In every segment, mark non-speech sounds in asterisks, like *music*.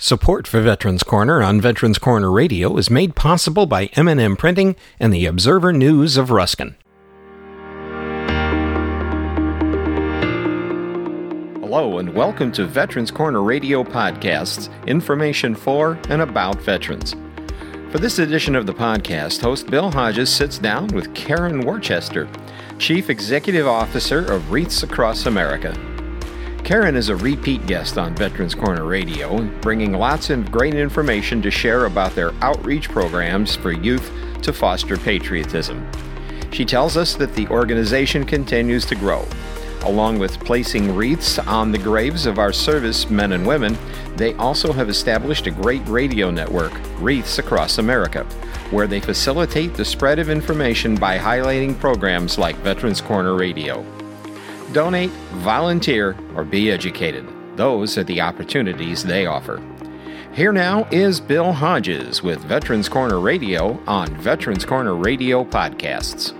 Support for Veterans Corner on Veterans Corner Radio is made possible by M&M Printing and the Observer News of Ruskin. Hello and welcome to Veterans Corner Radio podcasts, information for and about veterans. For this edition of the podcast, host Bill Hodges sits down with Karen Worcester, Chief Executive Officer of Wreaths Across America. Karen is a repeat guest on Veterans Corner Radio, bringing lots of great information to share about their outreach programs for youth to foster patriotism. She tells us that the organization continues to grow. Along with placing wreaths on the graves of our service men and women, they also have established a great radio network, Wreaths Across America, where they facilitate the spread of information by highlighting programs like Veterans Corner Radio donate, volunteer, or be educated. Those are the opportunities they offer. Here now is Bill Hodges with Veterans Corner Radio on Veterans Corner Radio Podcasts.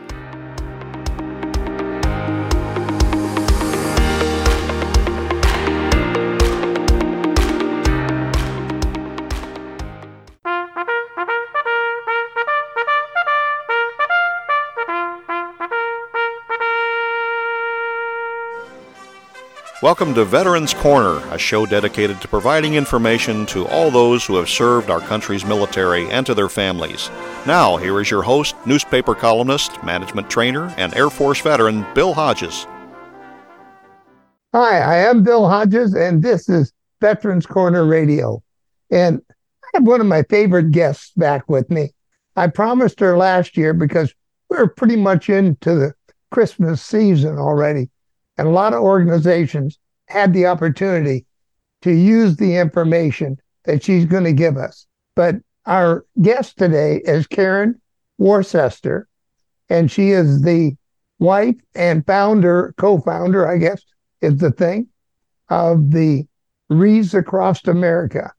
Welcome to Veterans Corner, a show dedicated to providing information to all those who have served our country's military and to their families. Now, here is your host, newspaper columnist, management trainer, and Air Force veteran, Bill Hodges. Hi, I am Bill Hodges, and this is Veterans Corner Radio. And I have one of my favorite guests back with me. I promised her last year because we're pretty much into the Christmas season already and a lot of organizations had the opportunity to use the information that she's going to give us. But our guest today is Karen Worcester, and she is the wife and founder, co-founder, I guess, is the thing, of the Wreaths Across America.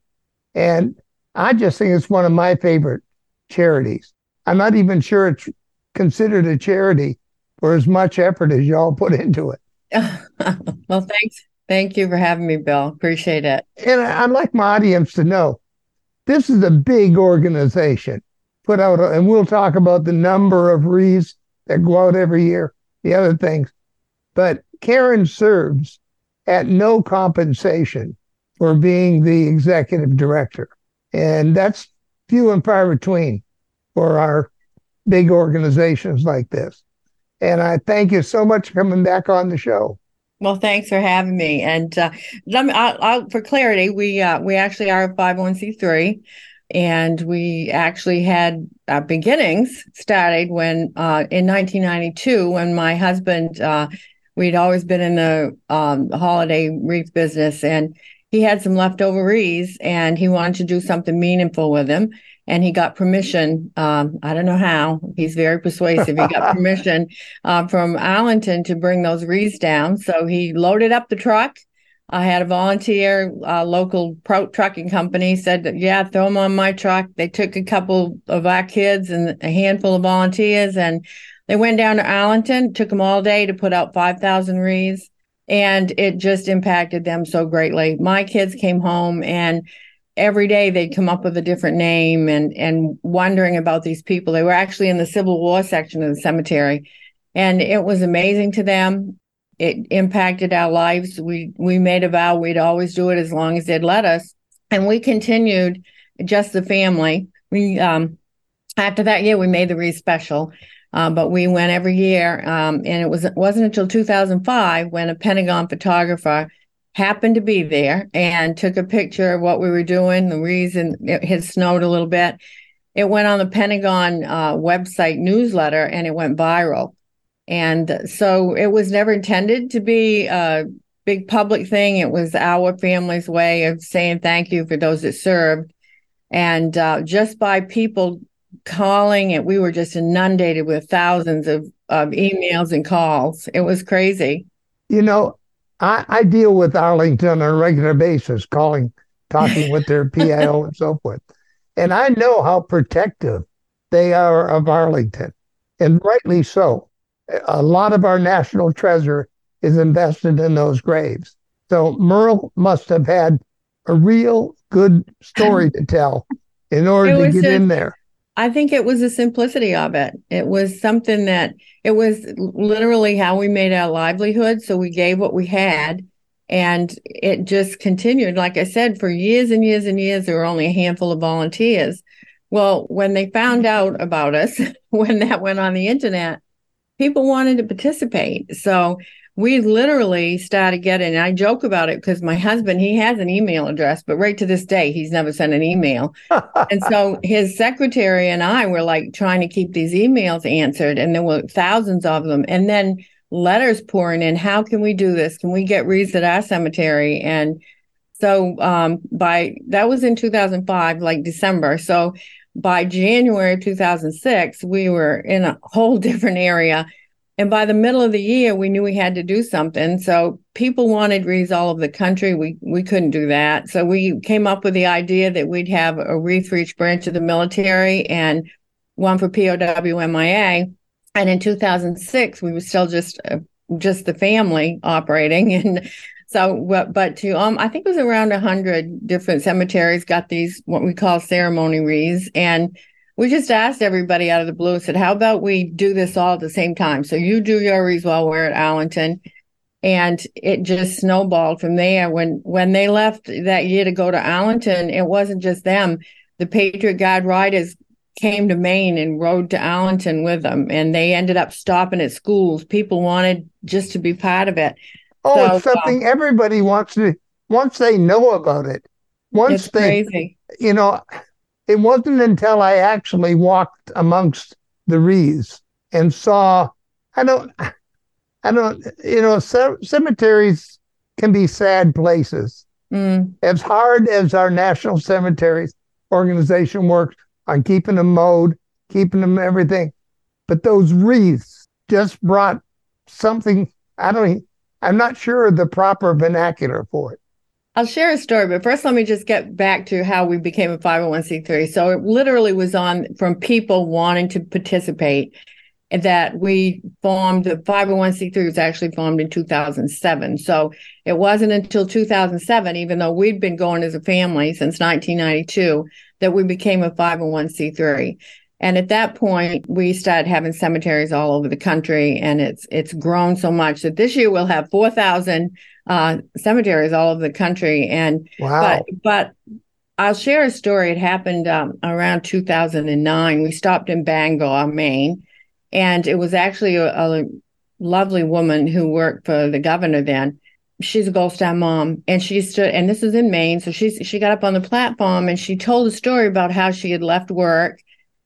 And I just think it's one of my favorite charities. I'm not even sure it's considered a charity for as much effort as y'all put into it. Well, thanks. Thank you for having me, Bill. Appreciate it. And I'd like my audience to know this is a big organization put out, and we'll talk about the number of wreaths that go out every year, the other things. But Karen serves at no compensation for being the executive director. And that's few and far between for our big organizations like this. And I thank you so much for coming back on the show. Well, thanks for having me. And uh, me, I'll, I'll, for clarity, we uh, we actually are a 501c3, and we actually had our beginnings started when uh, in 1992 when my husband uh, we'd always been in the um, holiday wreath business, and he had some leftover wreaths, and he wanted to do something meaningful with them and he got permission. Um, I don't know how. He's very persuasive. He got *laughs* permission uh, from Arlington to bring those wreaths down. So he loaded up the truck. I had a volunteer, uh, local pro trucking company said, "Yeah, throw them on my truck." They took a couple of our kids and a handful of volunteers, and they went down to Arlington. Took them all day to put out five thousand wreaths, and it just impacted them so greatly. My kids came home and every day they'd come up with a different name and and wondering about these people. They were actually in the Civil War section of the cemetery, and it was amazing to them. It impacted our lives. We we made a vow we'd always do it as long as they'd let us, and we continued. Just the family. We um, after that year we made the wreath special. Uh, but we went every year, um, and it was it wasn't until 2005 when a Pentagon photographer happened to be there and took a picture of what we were doing. The reason it had snowed a little bit. It went on the Pentagon uh, website newsletter and it went viral. And so it was never intended to be a big public thing. It was our family's way of saying thank you for those that served. And uh, just by people calling it, we were just inundated with thousands of, of emails and calls. It was crazy. You know, I, I deal with Arlington on a regular basis, calling, talking with their *laughs* PIO and so forth. And I know how protective they are of Arlington, and rightly so. A lot of our national treasure is invested in those graves. So Morrill must have had a real good story to tell in order to get in there. I think it was the simplicity of it. It was something that it was literally how we made our livelihood. So we gave what we had and it just continued. Like I said, for years and years and years, there were only a handful of volunteers. Well, when they found mm-hmm. out about us, *laughs* when that went on the internet, people wanted to participate. So we literally started getting, I joke about it because my husband, he has an email address, but right to this day, he's never sent an email. *laughs* and so his secretary and I were like trying to keep these emails answered, and there were thousands of them. And then letters pouring in. How can we do this? Can we get wreaths at our cemetery? And so um, by that was in 2005, like December. So by January 2006, we were in a whole *laughs* different area and by the middle of the year, we knew we had to do something. So people wanted wreaths all over the country. We we couldn't do that. So we came up with the idea that we'd have a wreath for each branch of the military and one for POW And in 2006, we were still just uh, just the family operating. *laughs* And so, but, but to um, I think it was around hundred different cemeteries got these what we call ceremony wreaths and we just asked everybody out of the blue, said, how about we do this all at the same time? So you do your yours while we're at Arlington. And it just snowballed from there. When when they left that year to go to Arlington, it wasn't just them. The Patriot Guard riders came to Maine and rode to Arlington with them, and they ended up stopping at schools. People wanted just to be part of it. Oh, so, it's something um, everybody wants to once they know about it. Once they, crazy. you know, it wasn't until I actually walked amongst the wreaths and saw, I don't, I don't, you know, cemeteries can be sad places. Mm. As hard as our National Cemeteries organization works on keeping them mowed, keeping them everything, but those wreaths just brought something. I don't. I'm not sure the proper vernacular for it. I'll share a story, but first let me just get back to how we became a 501c3. So it literally was on from people wanting to participate that we formed the 501c3 was actually formed in 2007. So it wasn't until 2007, even though we'd been going as a family since 1992, that we became a 501c3. And at that point, we started having cemeteries all over the country, and it's it's grown so much that this year we'll have 4,000 uh, cemeteries all over the country. And wow. but, but I'll share a story. It happened um, around 2009. We stopped in Bangor, Maine, and it was actually a, a lovely woman who worked for the governor then. She's a Gold Star mom, and she stood, and this is in Maine. So she's she got up on the platform and she told a story about how she had left work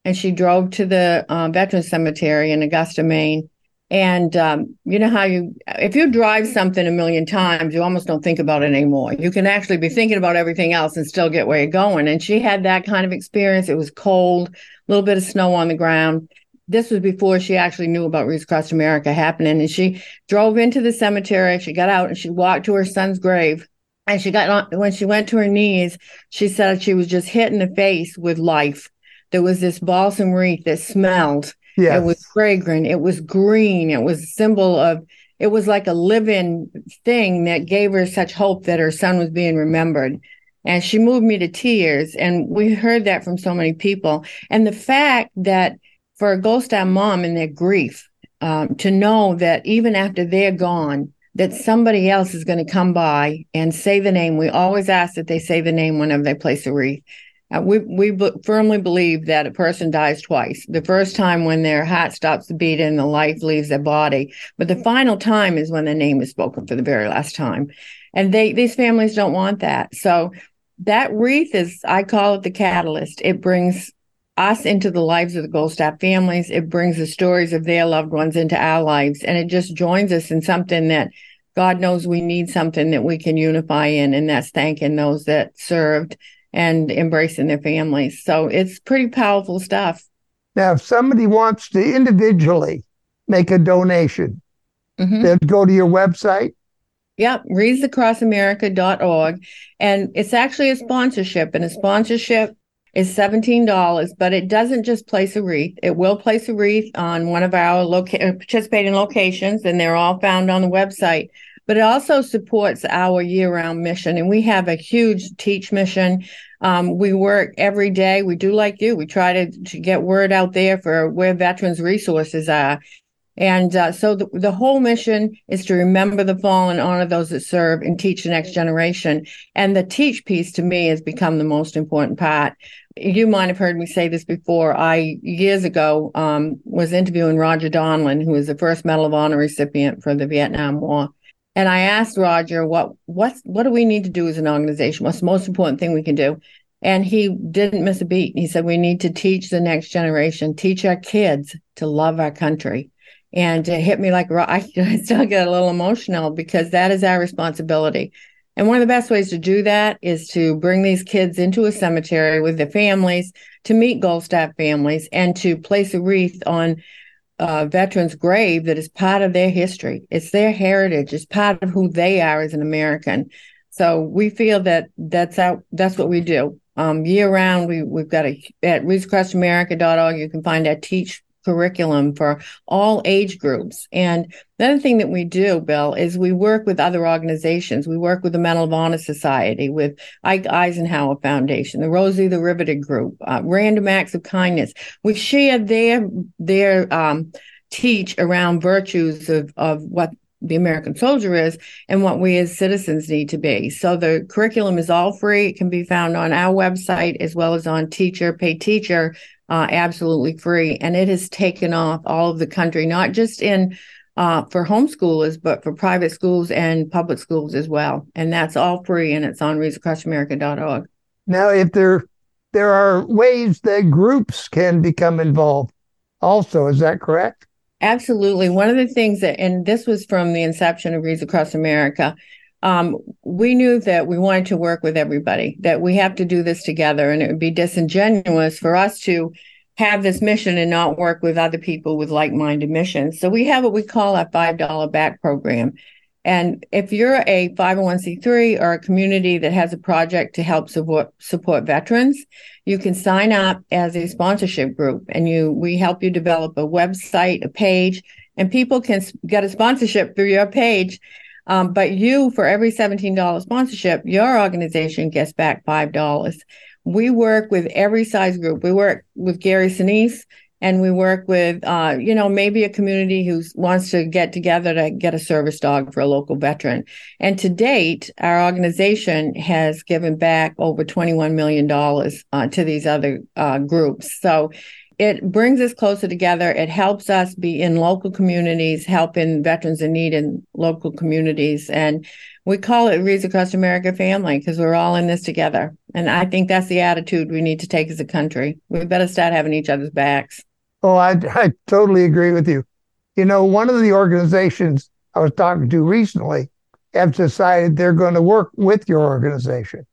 and she drove to the uh, Veterans Cemetery in Augusta, Maine, and um, you know how you, if you drive something a million times, you almost don't think about it anymore. You can actually be thinking about everything else and still get where you're going. And she had that kind of experience. It was cold, a little bit of snow on the ground. This was before she actually knew about Wreaths Across America happening. And she drove into the cemetery. She got out and she walked to her son's grave. And she got on, when she went to her knees, she said she was just hit in the face with life. There was this balsam wreath that smelled Yes. It was fragrant. It was green. It was a symbol of, it was like a living thing that gave her such hope that her son was being remembered. And she moved me to tears. And we heard that from so many people. And the fact that for a Gold Star mom in their grief, um, to know that even after they're gone, that somebody else is going to come by and say the name. We always ask that they say the name whenever they place a wreath. Uh, we we b- firmly believe that a person dies twice. The first time when their heart stops to beat and the life leaves their body, but the final time is when the name is spoken for the very last time. And they these families don't want that. So that wreath is I call it the catalyst. It brings us into the lives of the Gold Star families. It brings the stories of their loved ones into our lives, and it just joins us in something that God knows we need something that we can unify in, and that's thanking those that served and embracing their families. So it's pretty powerful stuff. Now, if somebody wants to individually make a donation, mm-hmm. they'll go to your website. Yep, wreathsacrossamerica.org. And it's actually a sponsorship, and a sponsorship is $17, but it doesn't just place a wreath. It will place a wreath on one of our loca- participating locations, and they're all found on the website. But it also supports our year round mission. And we have a huge teach mission. Um, we work every day. We do like you. We try to, to get word out there for where veterans resources are. And uh, so the, the whole mission is to remember the fallen, honor those that serve, and teach the next generation. And the teach piece to me has become the most important part. You might have heard me say this before. I years ago um, was interviewing Roger Donlon, who was the first Medal of Honor recipient for the Vietnam War. And I asked Roger, what what what do we need to do as an organization? What's the most important thing we can do? And he didn't miss a beat. He said, we need to teach the next generation, teach our kids to love our country and it hit me like *laughs* I still get a little emotional because that is our responsibility. And one of the best ways to do that is to bring these kids into a cemetery with their families, to meet Gold Star families, and to place a wreath on a veterans' grave that is part of their history. It's their heritage. It's part of who they are as an American. So we feel that that's our, that's what we do. Um, year round, we, we've got a, at wreathsacrossamerica.org, you can find our teach curriculum for all age groups. And the other thing that we do, Bill, is we work with other organizations. We work with the Medal of Honor Society, with Ike Eisenhower Foundation, the Rosie the Riveter Group, uh, Random Acts of Kindness. We share their their um, teach around virtues of of what the American soldier is and what we as citizens need to be. So the curriculum is all free. It can be found on our website as well as on Teacher Pay Teacher uh, absolutely free. And it has taken off all of the country, not just in uh, for homeschoolers, but for private schools and public schools as well. And that's all free and it's on wreathsacrossamerica.org. Now, if there there are ways that groups can become involved also, is that correct? Absolutely. One of the things that, and this was from the inception of Wreaths Across America, um, we knew that we wanted to work with everybody, that we have to do this together. And it would be disingenuous for us to have this mission and not work with other people with like minded missions. So we have what we call our $5 back program. And if you're a 501c3 or a community that has a project to help support, support veterans, you can sign up as a sponsorship group and you we help you develop a website, a page, and people can get a sponsorship through your page um, but you, for every $17 sponsorship, your organization gets back $5. We work with every size group. We work with Gary Sinise and we work with, uh, you know, maybe a community who wants to get together to get a service dog for a local veteran. And to date, our organization has given back over $21 million uh, to these other uh, groups. So it brings us closer together. It helps us be in local communities, helping veterans in need in local communities. And we call it Wreaths Across America Family because we're all in this together. And I think that's the attitude we need to take as a country. We better start having each other's backs. Oh, I, *laughs* I totally agree with you. You know, one of the organizations I was talking to recently have decided they're going to work with your organization.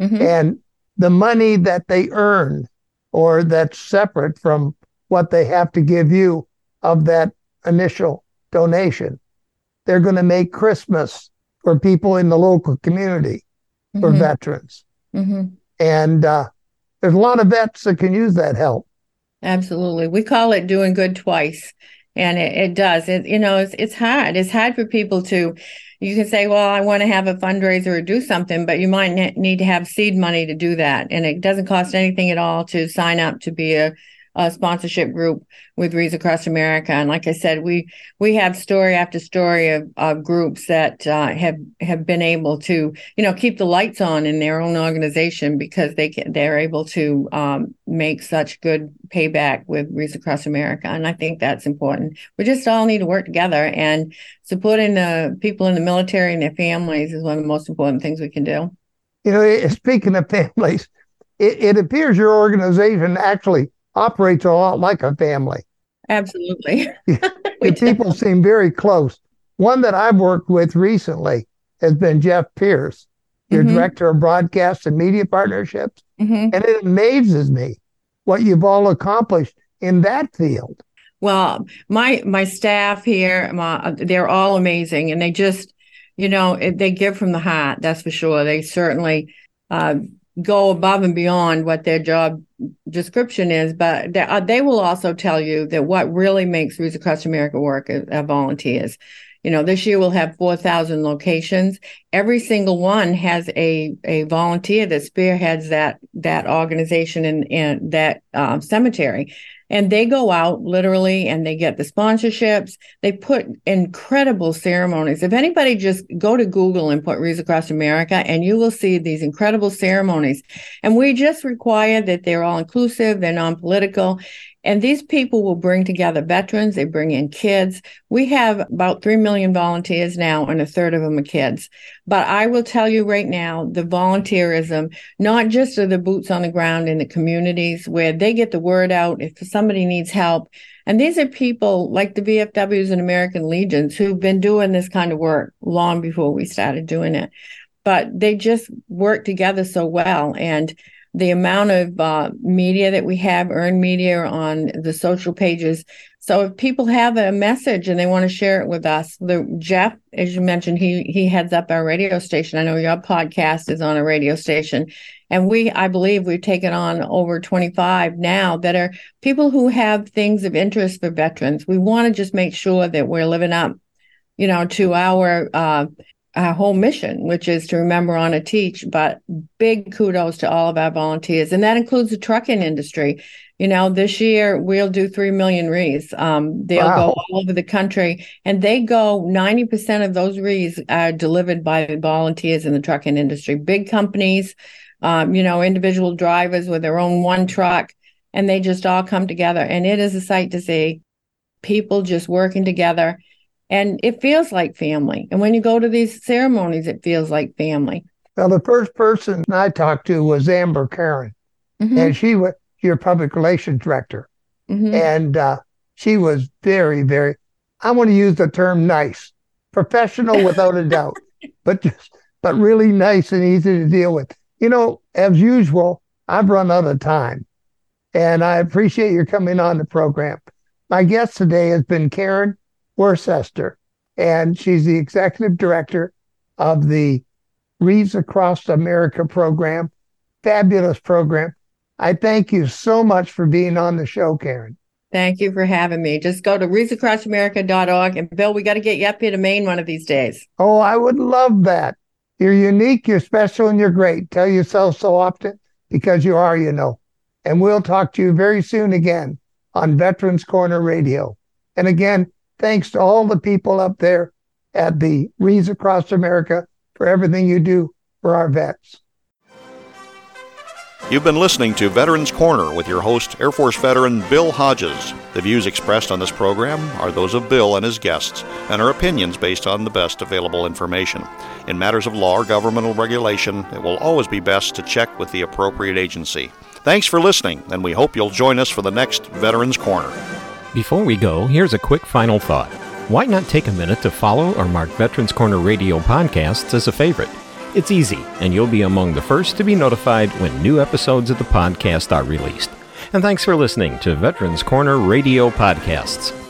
Mm-hmm. And the money that they earn or that's separate from what they have to give you of that initial donation. They're going to make Christmas for people in the local community for mm-hmm. veterans. Mm-hmm. And uh, there's a lot of vets that can use that help. Absolutely. We call it doing good twice. And it, it does. It, you know, it's, it's hard. It's hard for people to you can say, well, I want to have a fundraiser or do something, but you might need to have seed money to do that. And it doesn't cost anything at all to sign up to be a a sponsorship group with Wreaths Across America. And like I said, we we have story after story of, groups that uh, have have been able to you know keep the lights on in their own organization because they can, they're able to um, make such good payback with Wreaths Across America. And I think that's important. We just all need to work together and supporting the people in the military and their families is one of the most important things we can do. You know, speaking of families, it, it appears your organization actually operates a lot like a family. Absolutely. *laughs* *laughs* The people seem very close. One that I've worked with recently has been Jeff Pierce, your mm-hmm. director of broadcast and media partnerships. Mm-hmm. And it amazes me what you've all accomplished in that field. Well, my my staff here, my, they're all amazing, and they just, you know, they give from the heart. That's for sure. They certainly uh, go above and beyond what their job description is, but they, uh, they will also tell you that what really makes Wreaths Across America work are, are volunteers. you know, this year we'll have 4,000 locations. Every single one has a, a volunteer that spearheads that, that organization and, and that um, cemetery. And they go out literally and they get the sponsorships. They put incredible ceremonies. If anybody just go to Google and put Wreaths Across America and you will see these incredible ceremonies. And we just require that they're all inclusive, they're non-political, and these people will bring together veterans, they bring in kids. We have about 3 million volunteers now, and a third of them are kids. But I will tell you right now the volunteerism, not just of the boots on the ground in the communities where they get the word out if somebody needs help. And these are people like the VFWs and American Legions who've been doing this kind of work long before we started doing it. But they just work together so well. And the amount of uh, media that we have, earned media on the social pages. So if people have a message and they want to share it with us, the Jeff, as you mentioned, he he heads up our radio station. I know your podcast is on a radio station, and we, I believe, we've taken on over twenty five now that are people who have things of interest for veterans. We want to just make sure that we're living up, you know, to our uh, our whole mission, which is to remember, honor, teach. But big kudos to all of our volunteers, and that includes the trucking industry. You know, this year we'll do three million wreaths. Um, they'll wow. go all over the country, and they go ninety percent of those wreaths are delivered by volunteers in the trucking industry. Big companies, um, you know, individual drivers with their own one truck, and they just all come together, and it is a sight to see. People just working together and it feels like family. And when you go to these ceremonies, it feels like family. Well, the first person I talked to was Amber Caron, mm-hmm. and she was your public relations director. Mm-hmm. And uh, she was very, very, I want to use the term nice, professional without a *laughs* doubt, but just, but really nice and easy to deal with. You know, as usual, I've run out of time and I appreciate your coming on the program. My guest today has been Karen Worcester, and she's the executive director of the Wreaths Across America program. Fabulous program. I thank you so much for being on the show, Karen. Thank you for having me. Just go to wreathsacrossamerica.org. And Bill, we got to get you up here to Maine one of these days. Oh, I would love that. You're unique, you're special, and you're great. Tell yourself so often because you are, you know. And we'll talk to you very soon again on Veterans Corner Radio. And again, Thanks to all the people up there at the Wreaths Across America for everything you do for our vets. You've been listening to Veterans Corner with your host, Air Force veteran Bill Hodges. The views expressed on this program are those of Bill and his guests and are opinions based on the best available information. In matters of law or governmental regulation, it will always be best to check with the appropriate agency. Thanks for listening, and we hope you'll join us for the next Veterans Corner. Before we go, here's a quick final thought. Why not take a minute to follow or mark Veterans Corner Radio podcasts as a favorite? It's easy, and you'll be among the first to be notified when new episodes of the podcast are released. And thanks for listening to Veterans Corner Radio Podcasts.